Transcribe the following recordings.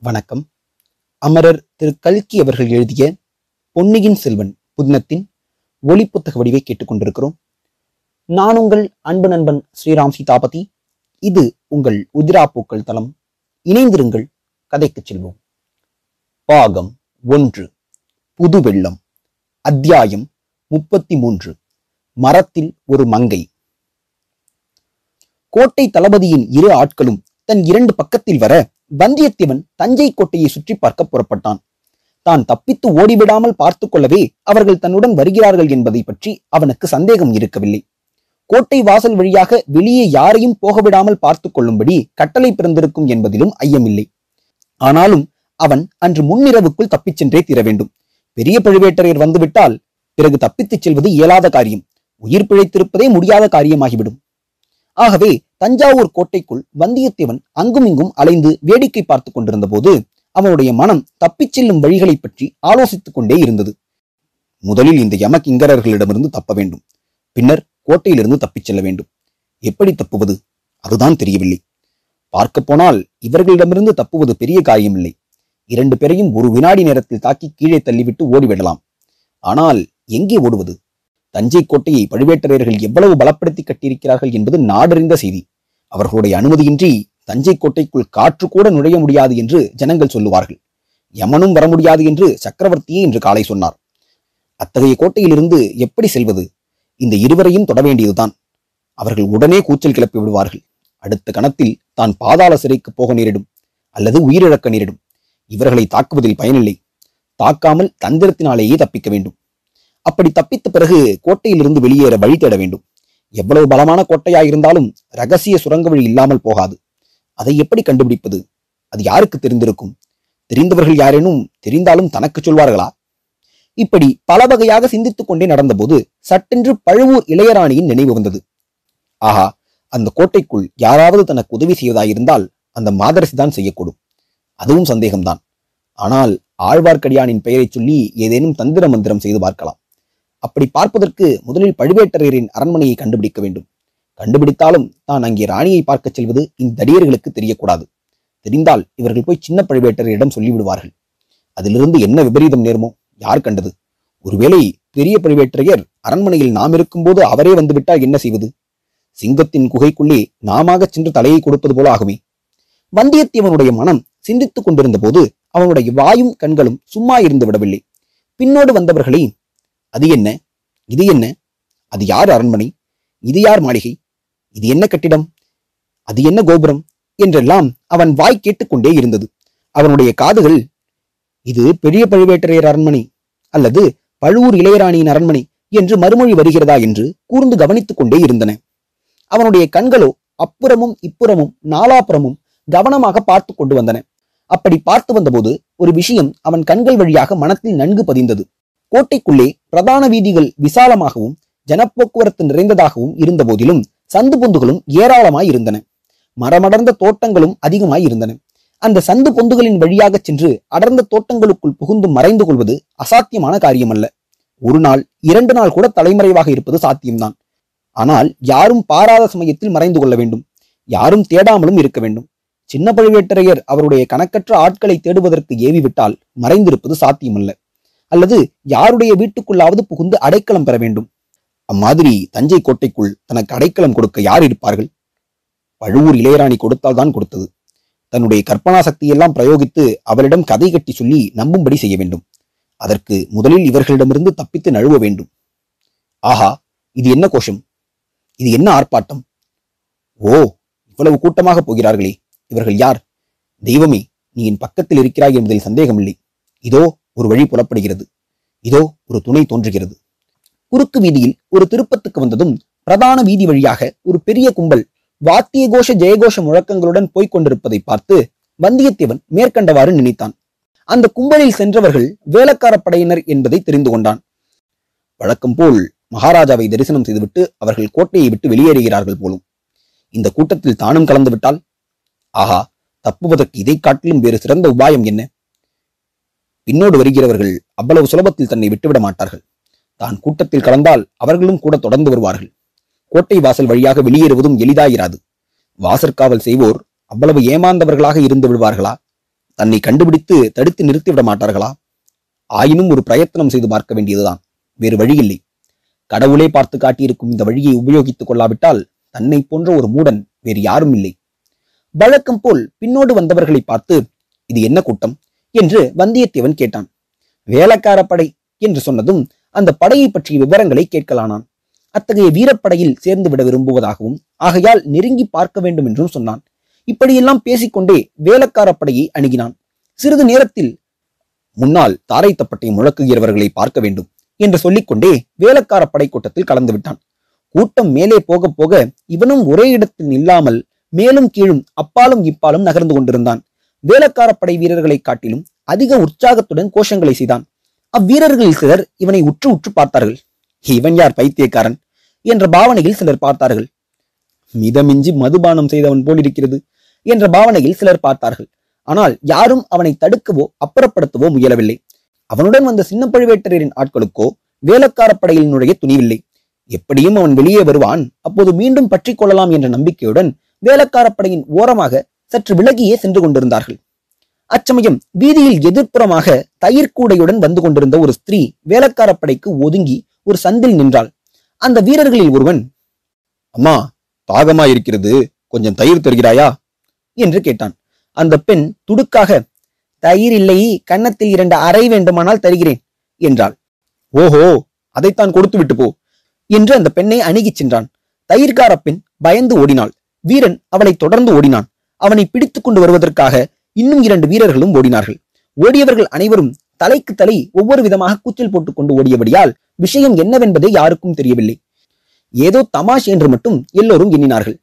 வணக்கம். அமரர் திரு கல்கி அவர்கள் எழுதிய பொன்னியின் செல்வன் புதினத்தின் ஒளி புத்தக வடிவை கேட்டுக்கொண்டிருக்கிறோம். நான் உங்கள் அன்பு நண்பன் ஸ்ரீராம் சீதாபதி. இது உங்கள் உதிராப்பூக்கள் தளம். இணைந்திருங்கள் கதைக்குச் செல்வோம். பாகம் ஒன்று புது வெள்ளம் அத்தியாயம் முப்பத்தி மூன்று மரத்தில் ஒரு மங்கை. கோட்டை தளபதியின் இரு ஆட்களும் தன் இரண்டு பக்கத்தில் வர வந்தியத்தேவன் தஞ்சை கோட்டையை சுற்றி பார்க்க புறப்பட்டான். தான் தப்பித்து ஓடிவிடாமல் பார்த்து கொள்ளவே அவர்கள் தன்னுடன் வருகிறார்கள் என்பதை பற்றி அவனுக்கு சந்தேகம் இருக்கவில்லை. கோட்டை வாசல் வழியாக வெளியே யாரையும் போகவிடாமல் பார்த்து கொள்ளும்படி கட்டளை பிறந்திருக்கும் என்பதிலும் ஐயமில்லை. ஆனாலும் அவன் அன்று முன்னிரவுக்குள் தப்பிச் சென்றே தீர வேண்டும். பெரிய பழுவேட்டரையர் வந்துவிட்டால் பிறகு தப்பித்துச் செல்வது இயலாத காரியம். உயிர் பிழைத்திருப்பதே முடியாத காரியமாகிவிடும். ஆகவே தஞ்சாவூர் கோட்டைக்குள் வந்தியத்தேவன் அங்குமிங்கும் அலைந்து வேடிக்கை பார்த்து கொண்டிருந்த போது அவனுடைய மனம் தப்பிச் செல்லும் வழிகளை பற்றி ஆலோசித்துக் கொண்டே இருந்தது. முதலில் இந்த யமகிங்கரர்களிடமிருந்து தப்ப வேண்டும். பின்னர் கோட்டையிலிருந்து தப்பிச் செல்ல வேண்டும். எப்படி தப்புவது? அதுதான் தெரியவில்லை. பார்க்க போனால் இவர்களிடமிருந்து தப்புவது பெரிய காரியமில்லை. இரண்டு பேரையும் ஒரு வினாடி நேரத்தில் தாக்கி கீழே தள்ளிவிட்டு ஓடிவிடலாம். ஆனால் எங்கே ஓடுவது? தஞ்சை கோட்டையை பழுவேட்டரையர்கள் எவ்வளவு பலப்படுத்தி கட்டியிருக்கிறார்கள் என்பது நாடறிந்த செய்தி. அவர்களுடைய அனுமதியின்றி தஞ்சை கோட்டைக்குள் காற்று கூட நுழைய முடியாது என்று ஜனங்கள் சொல்லுவார்கள். யமனும் வர முடியாது என்று சக்கரவர்த்தியே இன்று காலை சொன்னார். அத்தகைய கோட்டையிலிருந்து எப்படி செல்வது? இந்த இருவரையும் தொட வேண்டியதுதான். அவர்கள் உடனே கூச்சல் கிளப்பி விடுவார்கள். அடுத்த கணத்தில் தான் பாதாள சிறைக்கு போக நேரிடும் அல்லது உயிரிழக்க நேரிடும். இவர்களை தாக்குவதில் பயனில்லை. தாக்காமல் தந்திரத்தினாலேயே தப்பிக்க வேண்டும். அப்படி தப்பித்த பிறகு கோட்டையிலிருந்து வெளியேற வழி தேட வேண்டும். எவ்வளவு பலமான கோட்டையாயிருந்தாலும் ரகசிய சுரங்க வழி இல்லாமல் போகாது. அதை எப்படி கண்டுபிடிப்பது? அது யாருக்கு தெரிந்திருக்கும்? தெரிந்தவர்கள் யாரேனும் தெரிந்தாலும் தனக்கு சொல்வார்களா? இப்படி பல வகையாக சிந்தித்துக் கொண்டே நடந்தபோது சட்டென்று பழுவூர் இளையராணியின் நினைவு வந்தது. ஆஹா அந்த கோட்டைக்குள் யாராவது தனக்கு உதவி செய்வதாயிருந்தால் அந்த மாதரசிதான் செய்யக்கூடும். அதுவும் சந்தேகம்தான். ஆனால் ஆழ்வார்க்கடியானின் பெயரைச் சொல்லி ஏதேனும் தந்திர மந்திரம் செய்து பார்க்கலாம். அப்படி பார்ப்பதற்கு முதலில் பழுவேட்டரையரின் அரண்மனையை கண்டுபிடிக்க வேண்டும். கண்டுபிடித்தாலும் தான் அங்கே ராணியை பார்க்கச் செல்வது இந்த தடியர்களுக்கு தெரியக்கூடாது. தெரிந்தால் இவர்கள் போய் சின்ன பழுவேட்டரையரிடம் சொல்லிவிடுவார்கள். அதிலிருந்து என்ன விபரீதம் நேருமோ? யார் கண்டது? ஒருவேளை பெரிய பழுவேட்டரையர் அரண்மனையில் நாம் இருக்கும்போது அவரே வந்துவிட்டால் என்ன செய்வது? சிங்கத்தின் குகைக்குள்ளே நாமாக சென்று தலையை கொடுப்பது போல ஆகுமே. வந்தியத்தேவனுடைய மனம் சிந்தித்துக் கொண்டிருந்த போது அவனுடைய வாயும் கண்களும் சும்மா இருந்து விடவில்லை. பின்னோடு வந்தவர்களை அது என்ன? இது என்ன? அது யார் அரண்மனை? இது யார் மாளிகை? இது என்ன கட்டிடம்? அது என்ன கோபுரம்? என்றெல்லாம் அவன் வாய் கேட்டுக்கொண்டே இருந்தது. அவனுடைய காதுகள் இது பெரிய பழுவேட்டரையர் அரண்மனை அல்லது பழுவூர் இளையராணியின் அரண்மனை என்று மறுமொழி வருகிறதா என்று கூர்ந்து கவனித்துக் கொண்டே இருந்தன. அவனுடைய கண்களோ அப்புறமும் இப்புறமும் நாலாப்புறமும் கவனமாக பார்த்து கொண்டு வந்தன. அப்படி பார்த்து வந்தபோது ஒரு விஷயம் அவன் கண்கள் வழியாக மனத்தில் நன்கு பதிந்தது. கோட்டைக்குள்ளே பிரதான வீதிகள் விசாலமாகவும் ஜனப்போக்குவரத்து நிறைந்ததாகவும் இருந்த போதிலும் சந்து பொந்துகளும் ஏராளமாய் இருந்தன. மரமடர்ந்த தோட்டங்களும் அதிகமாய் இருந்தன. அந்த சந்து பொந்துகளின் வழியாக சென்று அடர்ந்த தோட்டங்களுக்குள் புகுந்து மறைந்து கொள்வது அசாத்தியமான காரியமல்ல. ஒரு நாள் இரண்டு நாள் கூட தலைமறைவாக இருப்பது சாத்தியம்தான். ஆனால் யாரும் பாராத சமயத்தில் மறைந்து கொள்ள வேண்டும். யாரும் தேடாமலும் இருக்க வேண்டும். சின்ன பழுவேட்டரையர் அவருடைய கணக்கற்ற ஆட்களை தேடுவதற்கு ஏவிவிட்டால் மறைந்திருப்பது சாத்தியமல்ல. அல்லது யாருடைய வீட்டுக்குள்ளாவது புகுந்து அடைக்கலம் பெற வேண்டும்? அம்மாதிரி தஞ்சை கோட்டைக்குள் தனக்கு அடைக்கலம் கொடுக்க யார் இருப்பார்கள்? பழுவூர் இளையராணி கொடுத்தால் தான் கொடுத்தது. தன்னுடைய கற்பனா சக்தியெல்லாம் பிரயோகித்து அவரிடம் கதை கட்டி சொல்லி நம்பும்படி செய்ய வேண்டும். அதற்கு முதலில் இவர்களிடமிருந்து தப்பித்து நழுவ வேண்டும். ஆஹா இது என்ன கோஷம்? இது என்ன ஆர்ப்பாட்டம்? ஓ இவ்வளவு கூட்டமாக போகிறார்களே. இவர்கள் யார்? தெய்வமே நீ என் பக்கத்தில் இருக்கிறாய் என்பதில் சந்தேகமில்லை. இதோ ஒரு வழி புலப்படுகிறது. இதோ ஒரு துணை தோன்றுகிறது. குறுக்கு வீதியில் ஒரு திருப்பத்துக்கு வந்ததும் பிரதான வீதி வழியாக ஒரு பெரிய கும்பல் வாத்திய கோஷ ஜெயகோஷ முழக்கங்களுடன் போய்க் கொண்டிருப்பதை பார்த்து வந்தியத்தேவன் மேற்கண்டவாறு நினைத்தான். அந்த கும்பலில் சென்றவர்கள் வேலக்கார படையினர் என்பதை தெரிந்து கொண்டான். வழக்கம் போல் மகாராஜாவை தரிசனம் செய்துவிட்டு அவர்கள் கோட்டையை விட்டு வெளியேறுகிறார்கள் போலும். இந்த கூட்டத்தில் தானும் கலந்து விட்டால் ஆஹா தப்புவதற்கு இதை காட்டிலும் வேறு சிறந்த உபாயம் என்ன? பின்னோடு வருகிறவர்கள் அவ்வளவு சுலபத்தில் தன்னை விட்டுவிட மாட்டார்கள். தான் கூட்டத்தில் கலந்தால் அவர்களும் கூட தொடர்ந்து வருவார்கள். கோட்டை வாசல் வழியாக வெளியேறுவதும் எளிதாயிராது. வாசற்காவல் செய்வோர் அவ்வளவு ஏமாந்தவர்களாக இருந்து விடுவார்களா? தன்னை கண்டுபிடித்து தடுத்து நிறுத்திவிட மாட்டார்களா? ஆயினும் ஒரு பிரயத்தனம் செய்து பார்க்க வேண்டியதுதான். வேறு வழியில்லை. கடவுளே பார்த்து காட்டியிருக்கும் இந்த வழியை உபயோகித்துக் கொள்ளாவிட்டால் தன்னை போன்ற ஒரு மூடன் வேறு யாரும் இல்லை. வழக்கம் போல் பின்னோடு வந்தவர்களை பார்த்து இது என்ன கூட்டம்? என்று வந்தியத்தேவன் கேட்டான். வேலைக்கார படை என்று சொன்னதும் அந்த படையை பற்றிய விவரங்களை கேட்கலானான். அத்தகைய வீரப்படையில் சேர்ந்து விட விரும்புவதாகவும் ஆகையால் நெருங்கி பார்க்க வேண்டும் என்றும் சொன்னான். இப்படியெல்லாம் பேசிக்கொண்டே வேலக்கார படையை அணுகினான். சிறிது நேரத்தில் முன்னால் தாரை தப்பட்டை முழக்குகிறவர்களை பார்க்க வேண்டும் என்று சொல்லிக்கொண்டே வேலக்கார படை கூட்டத்தில் கலந்து விட்டான். கூட்டம் மேலே போக போக இவனும் ஒரே இடத்தில் நில்லாமல் மேலும் கீழும் அப்பாலும் இப்பாலும் நகர்ந்து கொண்டிருந்தான். வேலக்காரப்படை படை வீரர்களை காட்டிலும் அதிக உற்சாகத்துடன் கோஷங்களை செய்தான். அவ்வீரர்களில் சிலர் இவனை உற்று உற்று பார்த்தார்கள். இவன் யார் பைத்தியக்காரன்? என்ற பாவனையில் சிலர் பார்த்தார்கள். மிதமிஞ்சி மதுபானம் செய்தவன் போலிருக்கிறது என்ற பாவனையில் சிலர் பார்த்தார்கள். ஆனால் யாரும் அவனை தடுக்கவோ அப்புறப்படுத்தவோ முயலவில்லை. அவனுடன் வந்த சின்ன பழுவேட்டரின் ஆட்களுக்கோ வேலைக்கார படையில் நுழைய துணிவில்லை. எப்படியும் அவன் வெளியே வருவான் அப்போது மீண்டும் பற்றி கொள்ளலாம் என்ற நம்பிக்கையுடன் வேலக்காரப்படையின் ஓரமாக சற்று விலகியே சென்று கொண்டிருந்தார்கள். அச்சமயம் வீதியில் எதிர்ப்புறமாக தயிர் கூடையுடன் வந்து கொண்டிருந்த ஒரு ஸ்திரீ வேலைக்கார படைக்கு ஒதுங்கி ஒரு சந்தில் நின்றாள். அந்த வீரர்களில் ஒருவன் அம்மா தாகமா இருக்கிறது. கொஞ்சம் தயிர் தருகிறாயா? என்று கேட்டான். அந்த பெண் துடுக்காக தயிர் இல்லை கன்னத்தில் இரண்டு அறை வேண்டுமானால் தருகிறேன் என்றாள். ஓஹோ அதைத்தான் கொடுத்து விட்டு போ என்று அந்த பெண்ணை அணுகிச் சென்றான். தயிர்கார பெண் பயந்து ஓடினாள். வீரன் அவளை தொடர்ந்து ஓடினான். அவனை பிடித்துக் கொண்டு வருவதற்காக இன்னும் இரண்டு வீரர்களும் ஓடினார்கள். ஓடியவர்கள் அனைவரும் தலைக்கு தலை ஒவ்வொரு விதமாக கூச்சல் போட்டுக் கொண்டு ஓடியபடியால் விஷயம் என்னவென்பதே யாருக்கும் தெரியவில்லை. ஏதோ தமாஷ் என்று மட்டும் எல்லோரும் எண்ணினார்கள்.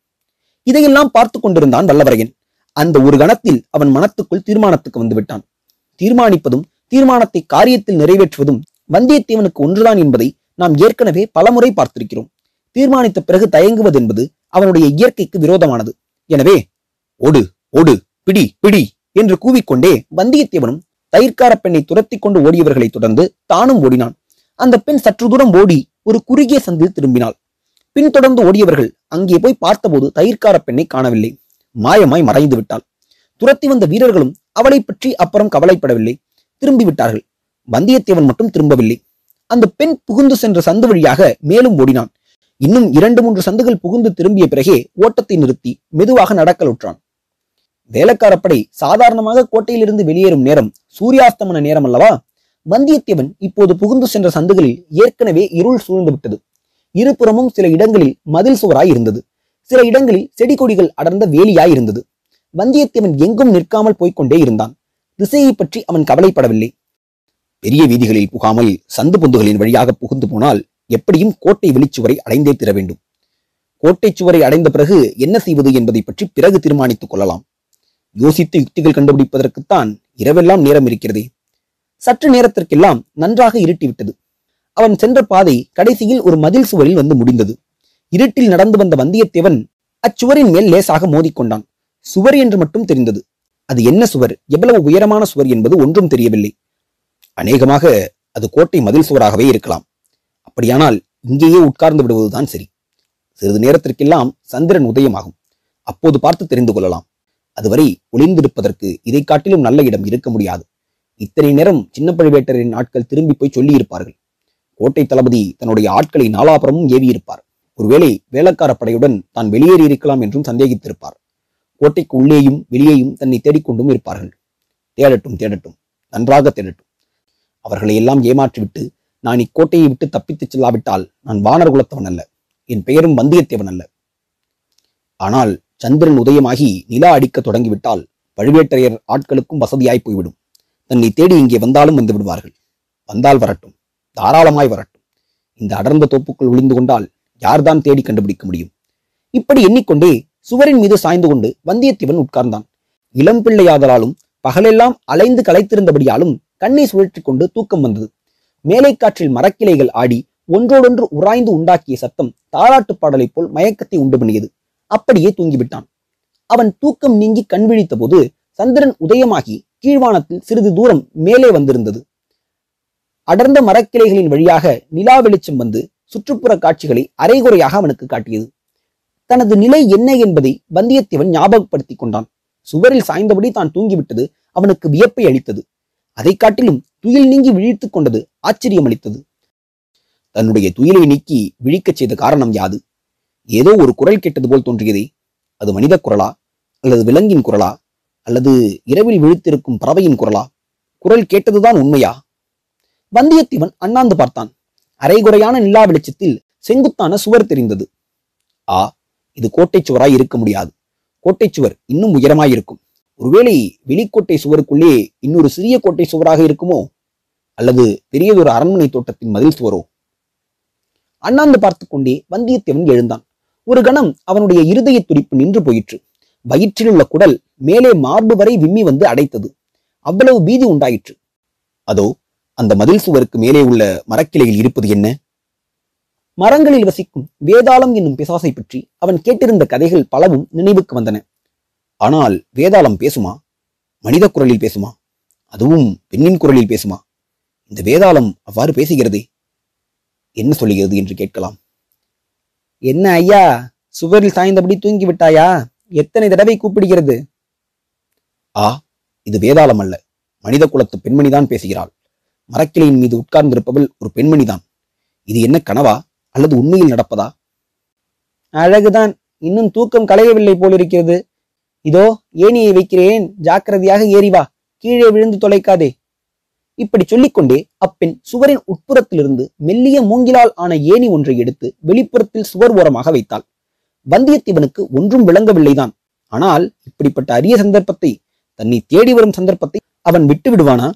இதையெல்லாம் பார்த்து கொண்டிருந்தான் வல்லவரையன். அந்த ஒரு கணத்தில் அவன் மனத்துக்குள் தீர்மானத்துக்கு வந்துவிட்டான். தீர்மானிப்பதும் தீர்மானத்தை காரியத்தில் நிறைவேற்றுவதும் வந்தியத்தேவனுக்கு ஒன்றுதான் என்பதை நாம் ஏற்கனவே பலமுறை பார்த்திருக்கிறோம். தீர்மானித்த பிறகு தயங்குவது என்பது அவனுடைய இயற்கைக்கு விரோதமானது. எனவே ஓடு ஓடு பிடி பிடி என்று கூவிக்கொண்டே வந்தியத்தேவனும் தயிர்கார பெண்ணை துரத்தி கொண்டு ஓடியவர்களை தொடர்ந்து தானும் ஓடினான். அந்த பெண் சற்று தூரம் ஓடி ஒரு குறுகிய சந்தில் திரும்பினாள். பின்தொடர்ந்து ஓடியவர்கள் அங்கே போய் பார்த்தபோது தயிர்கார பெண்ணை காணவில்லை. மாயமாய் மறைந்து விட்டாள். துரத்தி வந்த வீரர்களும் அவளை பற்றி அப்புறம் கவலைப்படவில்லை. திரும்பி விட்டார்கள் வந்தியத்தேவன் மட்டும் திரும்பவில்லை. அந்த பெண் புகுந்து சென்ற சந்து வழியாக மேலும் ஓடினான். இன்னும் இரண்டு மூன்று சந்துகள் புகுந்து திரும்பிய பிறகே ஓட்டத்தை நிறுத்தி மெதுவாக நடக்கலுற்றான். வேலைக்காரப்படை சாதாரணமாக கோட்டையிலிருந்து வெளியேறும் நேரம் சூரியாஸ்தமன நேரம் அல்லவா? வந்தியத்தேவன் இப்போது புகுந்து சென்ற சந்துகளில் ஏற்கனவே இருள் சூழ்ந்து விட்டது. இருபுறமும் சில இடங்களில் மதில் சுவராய் இருந்தது. சில இடங்களில் செடி கொடிகள் அடர்ந்த வேலியாய் இருந்தது. வந்தியத்தேவன் எங்கும் நிற்காமல் போய்க்கொண்டே இருந்தான். திசையை பற்றி அவன் கவலைப்படவில்லை. பெரிய வீதிகளில் புகாமல் சந்து பொந்துகளின் வழியாக புகுந்து போனால் எப்படியும் கோட்டை வெளிச்சுவரை அடைந்தே தீர வேண்டும். கோட்டை சுவரை அடைந்த பிறகு என்ன செய்வது என்பதை பற்றி பிறகு தீர்மானித்துக் கொள்ளலாம். யோசித்து யுக்திகள் கண்டுபிடிப்பதற்குத்தான் இரவெல்லாம் நேரம் இருக்கிறதே. சற்று நேரத்திற்கெல்லாம் நன்றாக இருட்டிவிட்டது. அவன் சென்ற பாதை கடைசியில் ஒரு மதில் சுவரில் வந்து முடிந்தது. இருட்டில் நடந்து வந்த வந்தியத்தேவன் அச்சுவரின் மேல் லேசாக மோதிக்கொண்டான். சுவர் என்று மட்டும் தெரிந்தது. அது என்ன சுவர்? எவ்வளவு உயரமான சுவர் என்பது ஒன்றும் தெரியவில்லை. அநேகமாக அது கோட்டை மதில் சுவராகவே இருக்கலாம். அப்படியானால் இங்கேயே உட்கார்ந்து விடுவதுதான் சரி. சிறிது நேரத்திற்கெல்லாம் சந்திரன் உதயமாகும். அப்போது பார்த்து தெரிந்து கொள்ளலாம். அதுவரை ஒளிந்திருப்பதற்கு இதை காட்டிலும் நல்ல இடம் இருக்க முடியாது. இத்தனை நேரம் சின்ன பழுவேட்டரின் ஆட்கள் திரும்பி போய் சொல்லியிருப்பார்கள். கோட்டை தளபதி தன்னுடைய ஆட்களை நாலாபுரமும் ஏவியிருப்பார். ஒருவேளை வேலைக்கார படையுடன் தான் வெளியேறி இருக்கலாம் என்றும் சந்தேகித்திருப்பார். கோட்டைக்கு உள்ளேயும் வெளியேயும் தன்னை தேடிக்கொண்டும் இருப்பார்கள். தேடட்டும் தேடட்டும். நன்றாக தேடட்டும். அவர்களை எல்லாம் ஏமாற்றிவிட்டு நான் இக்கோட்டையை விட்டு தப்பித்துச் செல்லாவிட்டால் நான் வானர் குலத்தவன் அல்ல. என் பெயரும் வந்தியத்தேவன் அல்ல. ஆனால் சந்திரன் உதயமாகி நிலா அடிக்க தொடங்கிவிட்டால் பழுவேட்டரையர் ஆட்களுக்கும் வசதியாய் போய்விடும். தன்னை தேடி இங்கே வந்தாலும் வந்து விடுவார்கள். வந்தால் வரட்டும். தாராளமாய் வரட்டும். இந்த அடர்ந்த தோப்புக்குள் ஒளிந்து கொண்டால் யார்தான் தேடி கண்டுபிடிக்க முடியும்? இப்படி எண்ணிக்கொண்டே சுவரின் மீது சாய்ந்து கொண்டு வந்தியத்தேவன் உட்கார்ந்தான். இளம் பிள்ளையாதலாலும் பகலெல்லாம் அலைந்து களைத்திருந்தபடியாலும் கண்ணை சுழற்றி கொண்டு தூக்கம் வந்தது. மேலை காற்றில் மரக்கிளைகள் ஆடி ஒன்றோடொன்று உராய்ந்து உண்டாக்கிய சத்தம் தாலாட்டுப் பாடலைப் போல் மயக்கத்தை உண்டு பண்ணியது. அப்படியே தூங்கிவிட்டான். அவன் தூக்கம் நீங்கி கண் விழித்த போது சந்திரன் உதயமாகி கீழ்வானத்தில் சிறிது தூரம் மேலே வந்திருந்தது. அடர்ந்த மரக்கிளைகளின் வழியாக நிலா வெளிச்சம் வந்து சுற்றுப்புற காட்சிகளை அரைகுறையாக அவனுக்கு காட்டியது. தனது நிலை என்ன என்பதை வந்தியத்தேவன் ஞாபகப்படுத்திக் கொண்டான். சுவரில் சாய்ந்தபடி தான் தூங்கிவிட்டது அவனுக்கு வியப்பை அளித்தது. அதைக் காட்டிலும் துயில் நீங்கி விழித்துக் கொண்டது ஆச்சரியமளித்தது. தன்னுடைய துயிலை நீக்கி விழிக்கச் செய்த காரணம் யாது? ஏதோ ஒரு குரல் கேட்டது போல் தோன்றியதே. அது மனித குரலா? அல்லது விலங்கின் குரலா? அல்லது இரவில் விழித்திருக்கும் பறவையின் குரலா? குரல் கேட்டதுதான் உண்மையா? வந்தியத்தேவன் அண்ணாந்து பார்த்தான். அரைகுறையான நிலா வெளிச்சத்தில் செங்குத்தான சுவர் தெரிந்தது. ஆ இது கோட்டை சுவராய் இருக்க முடியாது. கோட்டை சுவர் இன்னும் உயரமாயிருக்கும். ஒருவேளை வெளிக்கோட்டை சுவருக்குள்ளே இன்னொரு சிறிய கோட்டை சுவராக இருக்குமோ? அல்லது பெரியதொரு அரண்மனை தோட்டத்தின் மதில் சுவரோ? அண்ணாந்து பார்த்து கொண்டே வந்தியத்தேவன் எழுந்தான். ஒரு கணம் அவனுடைய இருதய துடிப்பு நின்று போயிற்று. வயிற்றில் உள்ள குடல் மேலே மார்பு வரை விம்மி வந்து அடைத்தது. அவ்வளவு பீதி உண்டாயிற்று. அதோ அந்த மதில் சுவருக்கு மேலே உள்ள மரக்கிளையில் இருப்பது என்ன? மரங்களில் வசிக்கும் வேதாளம் என்னும் பிசாசை பற்றி அவன் கேட்டிருந்த கதைகள் பலவும் நினைவுக்கு வந்தன. ஆனால் வேதாளம் பேசுமா? மனித குரலில் பேசுமா? அதுவும் பெண்ணின் குரலில் பேசுமா? இந்த வேதாளம் அவ்வாறு பேசுகிறதே? என்ன சொல்லுகிறது என்று கேட்கலாம். என்ன ஐயா? சுவரில் சாய்ந்தபடி தூங்கி விட்டாயா எத்தனை தடவை கூப்பிடுகிறது? ஆ இது வேதாளம் அல்ல. மனித குலத்து பெண்மணிதான் பேசுகிறாள். மரக்கிளையின் மீது உட்கார்ந்திருப்பவள் ஒரு பெண்மணிதான். இது என்ன கனவா? அல்லது உண்மையில் நடப்பதா? அழகுதான். இன்னும் தூக்கம் களையவில்லை போலிருக்கிறது. இதோ ஏணியை வைக்கிறேன். ஜாக்கிரதையாக ஏறி வா. கீழே விழுந்து தொலைக்காதே. இப்படி சொல்லிக்கொண்டே அப்பெண் சுவரின் உட்புறத்திலிருந்து மெல்லிய மூங்கிலால் ஆன ஏணி ஒன்றை எடுத்து வெளிப்புறத்தில் சுவர் ஓரமாக வைத்தாள். வந்தியத்தேவனுக்கு ஒன்றும் விளங்கவில்லைதான். ஆனால் இப்படிப்பட்ட அரிய சந்தர்ப்பத்தை தன்னை தேடி வரும் சந்தர்ப்பத்தை அவன் விட்டு விடுவானா?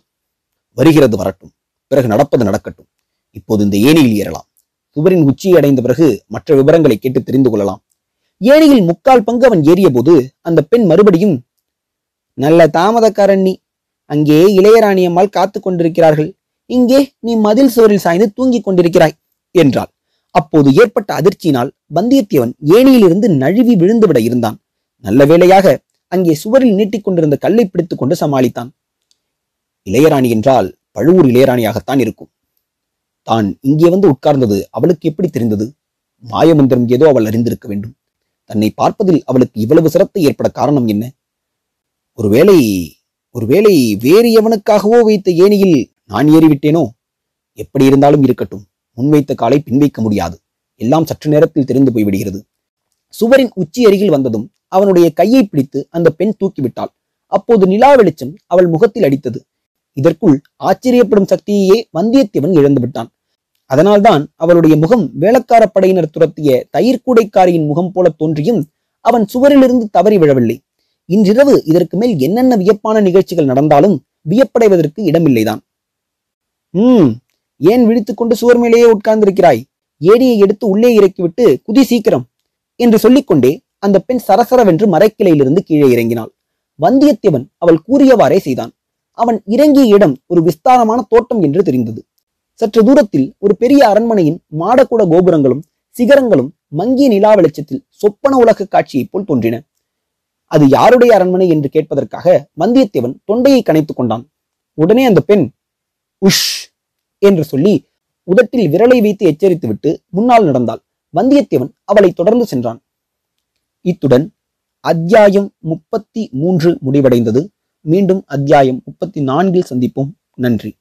வருகிறது வரட்டும். பிறகு நடப்பது நடக்கட்டும். இப்போது இந்த ஏணியில் ஏறலாம். சுவரின் உச்சியை அடைந்த பிறகு மற்ற விவரங்களை கேட்டு தெரிந்து கொள்ளலாம். ஏணியில் முக்கால் பங்கு அவன் ஏறிய போது அந்த பெண் மறுபடியும் நல்ல தாமதக்காரன் நீ. அங்கே இளையராணி அம்மாள் காத்து கொண்டிருக்கிறார்கள். இங்கே நீ மதில் சுவரில் சாய்ந்து தூங்கிக் கொண்டிருக்கிறாய் என்றாள். அப்போது ஏற்பட்ட அதிர்ச்சியினால் வந்தியத்தேவன் ஏணியிலிருந்து நழுவி விழுந்துவிட இருந்தான். நல்ல வேளையாக அங்கே சுவரில் நீட்டிக் கொண்டிருந்த கல்லை பிடித்துக் கொண்டு சமாளித்தான். இளையராணி என்றால் பழுவூர் இளையராணியாகத்தான் இருக்கும். தான் இங்கே வந்து உட்கார்ந்தது அவளுக்கு எப்படி தெரிந்தது? மாயமந்திரம் ஏதோ அவள் அறிந்திருக்க வேண்டும். தன்னை பார்ப்பதில் அவளுக்கு இவ்வளவு சிரத்தை ஏற்பட காரணம் என்ன? ஒருவேளை ஒருவேளை வேறு எவனுக்காகவோ வைத்த ஏணியில் நான் ஏறிவிட்டேனோ? எப்படி இருந்தாலும் இருக்கட்டும். முன்வைத்த காலை பின்வைக்க முடியாது. எல்லாம் சற்று நேரத்தில் தெரிந்து போய்விடுகிறது சுவரின் உச்சி அருகில் வந்ததும் அவனுடைய கையை பிடித்து அந்த பெண் தூக்கிவிட்டாள் அப்போது நிலா வெளிச்சம் அவள் முகத்தில் அடித்தது. இதற்குள் ஆச்சரியப்படும் சக்தியையே வந்தியத்தேவன் இழந்து விட்டான். அதனால்தான் அவளுடைய முகம் வேளக்கார படையினர் துரத்திய தயிர்கூடைக்காரியின் முகம் போல தோன்றியும் அவன் சுவரிலிருந்து தவறி விழவில்லை. இன்றிரவு இதற்கு மேல் என்னென்ன வியப்பான நிகழ்ச்சிகள் நடந்தாலும் வியப்படைவதற்கு இடமில்லைதான். ம் ஏன் விழித்துக்கொண்டு சுவர் மேலேயே உட்கார்ந்திருக்கிறாய்? ஏடியை எடுத்து உள்ளே இறக்கிவிட்டு குதி சீக்கிரம் என்று சொல்லிக்கொண்டே அந்த பெண் சரசரவென்று மரக்கிளையிலிருந்து கீழே இறங்கினாள். வந்தியத்தேவன் அவள் கூறியவாறே செய்தான். அவன் இறங்கிய இடம் ஒரு விஸ்தாரமான தோட்டம் என்று தெரிந்தது. சற்று தூரத்தில் ஒரு பெரிய அரண்மனையின் மாடக்கூட கோபுரங்களும் சிகரங்களும் மங்கிய நிலா வெளிச்சத்தில் சொப்பன உலக காட்சியைப் போல் தோன்றின. அது யாருடைய அரண்மனை என்று கேட்பதற்காக வந்தியத்தேவன் தொண்டையை கனைத்துக் கொண்டான். உடனே அந்த பெண் உஷ்! என்று சொல்லி உதட்டில் விரலை வைத்து எச்சரித்துவிட்டு முன்னால் நடந்தாள். வந்தியத்தேவன் அவளை தொடர்ந்து சென்றான். இத்துடன் அத்தியாயம் முப்பத்தி மூன்று முடிவடைந்தது. மீண்டும் அத்தியாயம் முப்பத்தி நான்கில் சந்திப்போம். நன்றி.